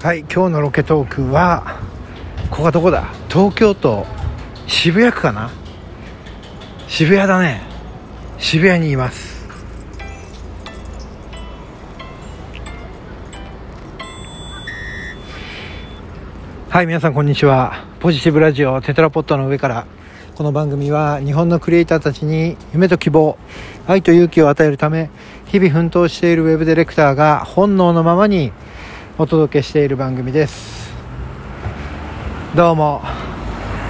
はい今日のロケトークはここはどこだ？東京都渋谷区かな？渋谷だね。渋谷にいます。はい皆さんこんにちは。ポジティブラジオテトラポットの上からこの番組は日本のクリエイターたちに夢と希望愛と勇気を与えるため日々奮闘しているウェブディレクターが本能のままにお届けしている番組です。どうも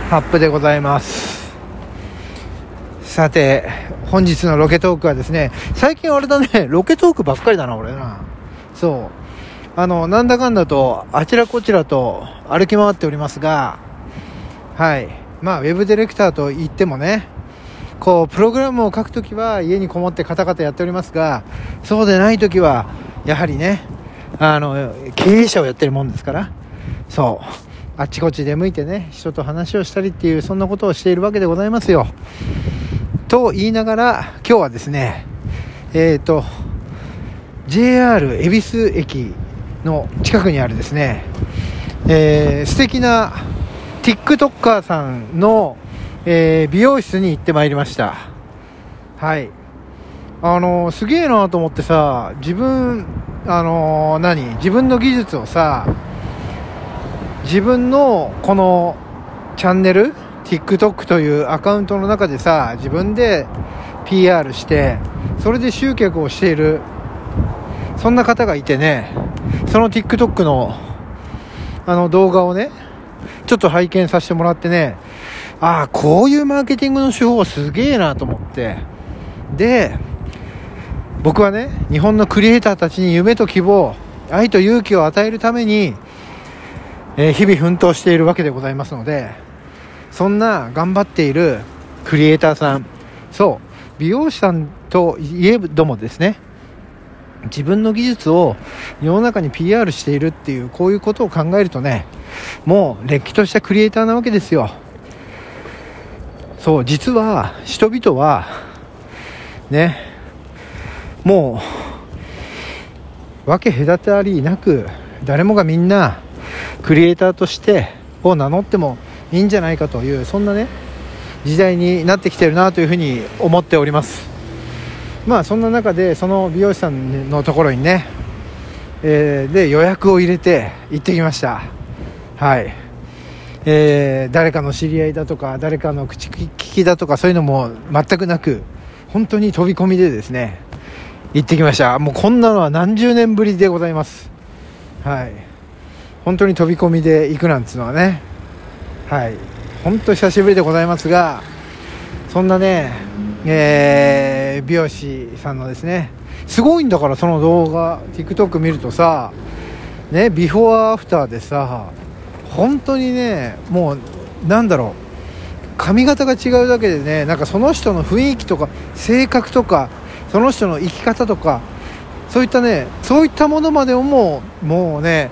ハップでございます。さて本日のロケトークはですね最近あれだねロケトークばっかりだな俺な。そう。あのなんだかんだとあちらこちらと歩き回っておりますがはい。まあウェブディレクターといってもねこうプログラムを書くときは家にこもってカタカタやっておりますがそうでないときはやはりねあの経営者をやってるもんですから。そう。あっちこっち出向いてね人と話をしたりっていうそんなことをしているわけでございますよ。と言いながら今日はですねえっ、ー、と JR 恵比寿駅の近くにあるですね、えー、素敵な TikToker さんの、えー、美容室に行ってまいりました。はい。あの、すげえなと思ってさ自分あのー、何？自分の技術をさ自分のこのチャンネル TikTok というアカウントの中でさ自分で PR してそれで集客をしているそんな方がいてねその TikTok のあの動画をねちょっと拝見させてもらってねああこういうマーケティングの手法すげえなと思って。で僕はね日本のクリエイターたちに夢と希望愛と勇気を与えるために、えー、日々奮闘しているわけでございますのでそんな頑張っているクリエイターさんそう美容師さんといえどもですね自分の技術を世の中に PR しているっていうこういうことを考えるとねもうれっきとしたクリエイターなわけですよ。そう実は人々はねもう分け隔たりなく誰もがみんなクリエイターとしてを名乗ってもいいんじゃないかというそんなね時代になってきてるなというふうに思っております。まあそんな中でその美容師さんのところにね、えー、で予約を入れて行ってきました。はい。えー、誰かの知り合いだとか誰かの口利きだとかそういうのも全くなく本当に飛び込みでですね行ってきました。もうこんなのは何十年ぶりでございます。はい。本当に飛び込みで行くなんつうのはね。はい。本当久しぶりでございますがそんなね、えー、美容師さんのですねすごいんだからその動画 TikTok 見るとさねビフォーアフターでさ本当にねもうなんだろう。髪型が違うだけでねなんかその人の雰囲気とか性格とかその人の生き方とかそういったねそういったものまでをもうもうね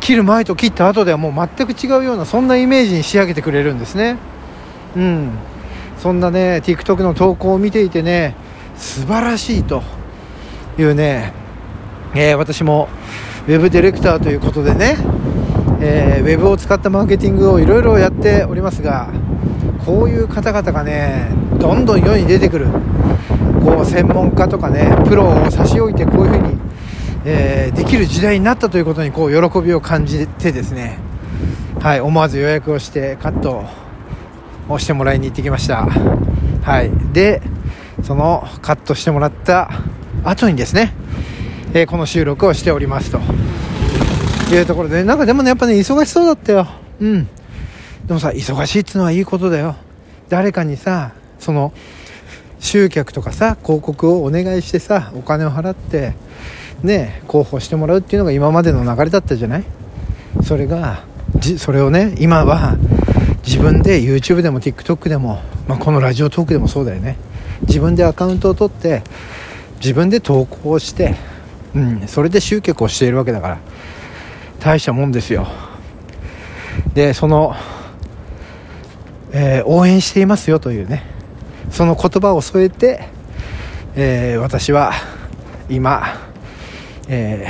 切る前と切った後ではもう全く違うようなそんなイメージに仕上げてくれるんですね。うん。そんなね TikTok の投稿を見ていてね素晴らしいというね、えー、私もウェブディレクターということでね、えー、ウェブを使ったマーケティングをいろいろやっておりますがこういう方々がねどんどん世に出てくる。こう専門家とかねプロを差し置いてこういうふうに、えー、できる時代になったということにこう喜びを感じてですねはい思わず予約をしてカットをしてもらいに行ってきました。はいでそのカットしてもらった後にですね、えー、この収録をしておりますと。いうところでなんかでもねやっぱね忙しそうだったよ。うん。でもさ忙しいっていうのはいいことだよ。誰かにさその集客とかさ広告をお願いしてさお金を払ってね広報してもらうっていうのが今までの流れだったじゃない？それがじそれをね今は自分で YouTube でも TikTok でも、まあ、このラジオトークでもそうだよね。自分でアカウントを取って自分で投稿して、うん、それで集客をしているわけだから。大したもんですよ。でその、えー、応援していますよというね。その言葉を添えて、えー、私は今、え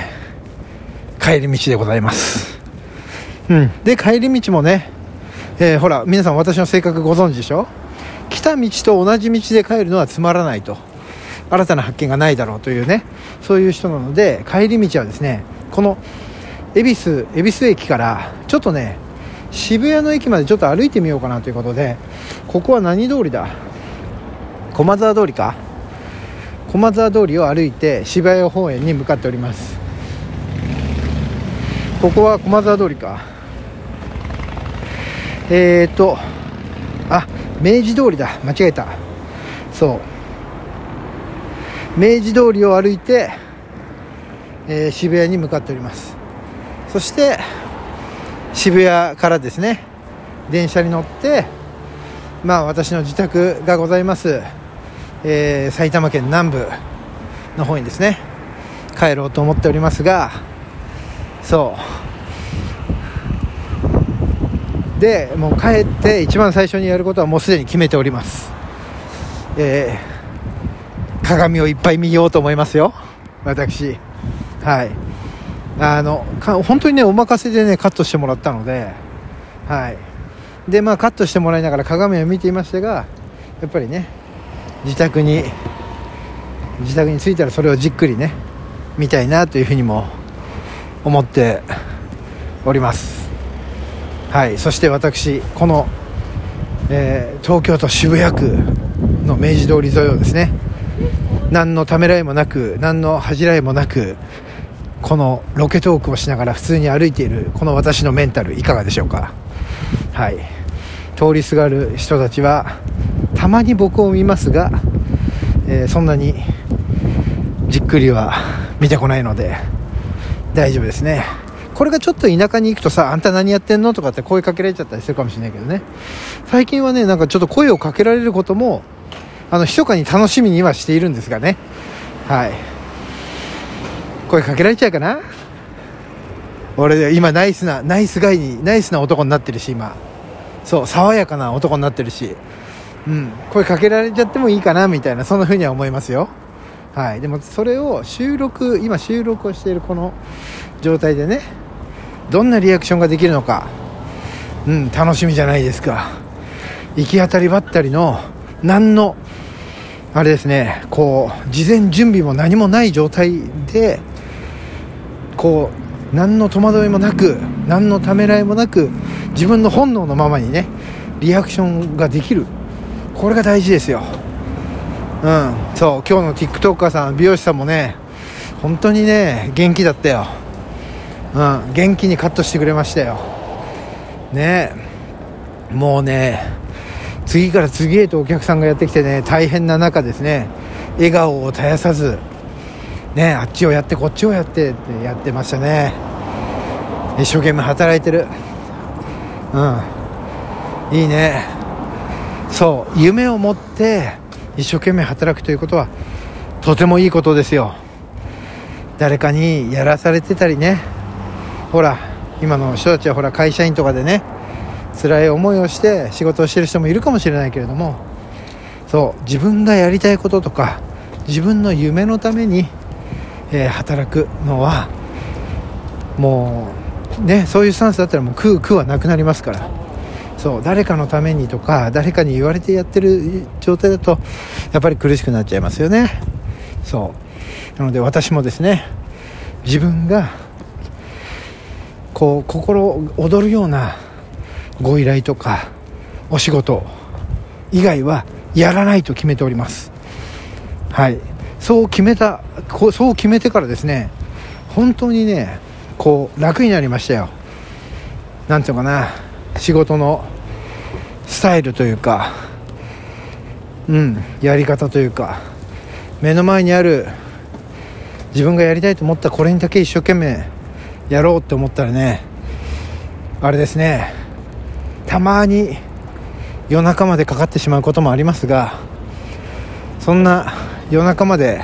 ー、帰り道でございます。うん。で帰り道もねえー、ほら皆さん私の性格ご存知でしょ？来た道と同じ道で帰るのはつまらないと。新たな発見がないだろうというねそういう人なので帰り道はですねこの恵比寿恵比寿駅からちょっとね渋谷の駅までちょっと歩いてみようかなということでここは何通りだ？駒沢通りか？駒沢通りを歩いて渋谷方面に向かっております。ここは駒沢通りか？えーとあ明治通りだ。間違えた。そう。明治通りを歩いて、えー、渋谷に向かっております。そして渋谷からですね電車に乗ってまあ私の自宅がございます、えー、埼玉県南部の方にですね帰ろうと思っておりますがそう。でもう帰って一番最初にやることはもうすでに決めております、えー、鏡をいっぱい見ようと思いますよ。私。はい。あの本当にねお任せでねカットしてもらったのではい。でまあカットしてもらいながら鏡を見ていましたがやっぱりね自宅に自宅に着いたらそれをじっくりね見たいなというふうにも思っております。はいそして私この、えー、東京都渋谷区の明治通り沿いをですね何のためらいもなく何の恥じらいもなくこのロケトークをしながら普通に歩いているこの私のメンタルいかがでしょうか。はい。通りすがる人たちはたまに僕を見ますが、えー、そんなにじっくりは見てこないので大丈夫ですね。これがちょっと田舎に行くとさあんた何やってんのとかって声かけられちゃったりするかもしれないけどね。最近はねなんかちょっと声をかけられることもあの密かに楽しみにはしているんですがね。はい。声かけられちゃうかな？俺今ナイスなナイスガイにナイスな男になってるし今。そう爽やかな男になってるし。うん。声かけられちゃってもいいかなみたいなそんな風には思いますよ。はい。でもそれを収録今収録をしているこの状態でねどんなリアクションができるのか。うん楽しみじゃないですか。行き当たりばったりの何のあれですねこう事前準備も何もない状態でこう何の戸惑いもなく何のためらいもなく自分の本能のままにねリアクションができる。これが大事ですよ。うん。そう今日の TikToker さん美容師さんもね本当にね元気だったよ。うん。元気にカットしてくれましたよ。ね。もうね次から次へとお客さんがやってきてね大変な中ですね笑顔を絶やさずねあっちをやってこっちをやってってやってましたね。一生懸命働いてる。うん。いいね。そう夢を持って一生懸命働くということはとてもいいことですよ。誰かにやらされてたりね。ほら今の人たちはほら会社員とかでね辛い思いをして仕事をしてる人もいるかもしれないけれどもそう自分がやりたいこととか自分の夢のためにえー、働くのはもうねそういうスタンスだったらもう食う食うはなくなりますから。そう誰かのためにとか誰かに言われてやってる状態だとやっぱり苦しくなっちゃいますよね。そう。なので私もですね自分がこう心躍るようなご依頼とかお仕事以外はやらないと決めております。はい。そう決めたそう決めてからですね本当にねこう楽になりましたよ。なんていうのかな。仕事のスタイルというか。うん。やり方というか。目の前にある。自分がやりたいと思ったこれにだけ一生懸命。やろうって思ったらね。あれですね。たまに。夜中までかかってしまうこともありますが。そんな。夜中まで、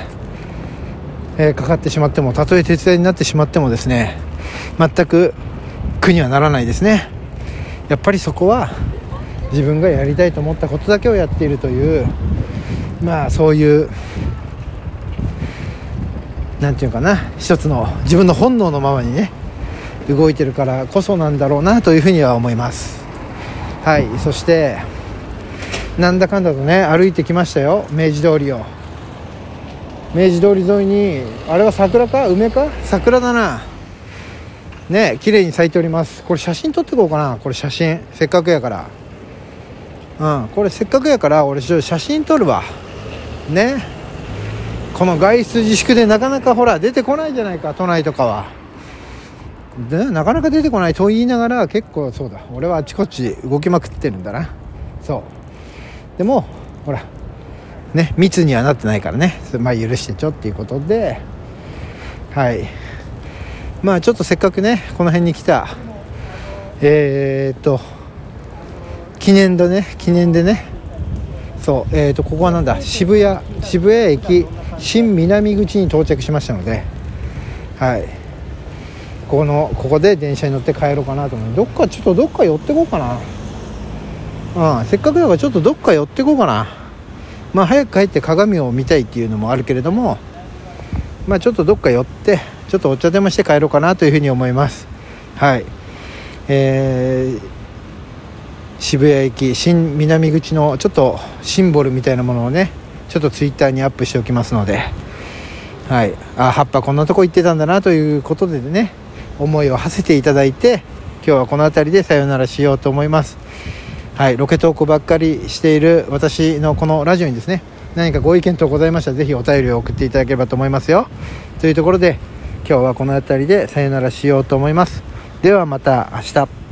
え、かかってしまってもたとえ手伝いになってしまってもですね。全く苦にはならないですね。やっぱりそこは自分がやりたいと思ったことだけをやっているというまあそういう何て言うかな一つの自分の本能のままにね動いてるからこそなんだろうなというふうには思います。はいそしてなんだかんだとね歩いてきましたよ明治通りを。明治通り沿いにあれは桜か梅か？桜だな。ね綺麗に咲いております。これ写真撮ってこうかな。これ写真。せっかくやから。うん。これせっかくやから俺ちょっと写真撮るわ。ね。この外出自粛でなかなかほら出てこないじゃないか都内とかは。でなかなか出てこない。と言いながら結構そうだ。俺はあちこち動きまくってるんだな。そう。でもほら。ね。密にはなってないからね。まあ許してちょっていうことで。はい。まあちょっとせっかくねこの辺に来たえー、っと記念だね記念でねそうえー、っとここはなんだ渋谷渋谷駅新南口に到着しましたのではい。ここのここで電車に乗って帰ろうかなと思う。どっかちょっとどっか寄ってこうかな。うんせっかくだからちょっとどっか寄ってこうかな。まあ早く帰って鏡を見たいっていうのもあるけれどもまあちょっとどっか寄ってちょっとお茶でもして帰ろうかなというふうに思います。はい。えー、渋谷駅新南口のちょっとシンボルみたいなものをねちょっとツイッターにアップしておきますので。はい。あ葉っぱこんなとこ行ってたんだなということでね思いを馳せていただいて今日はこの辺りでさよならしようと思います。はい。ロケ投稿ばっかりしている私のこのラジオにですね何かご意見等ございましたらぜひお便りを送っていただければと思いますよ。というところで今日はこの辺りでさよならしようと思います。ではまた明日。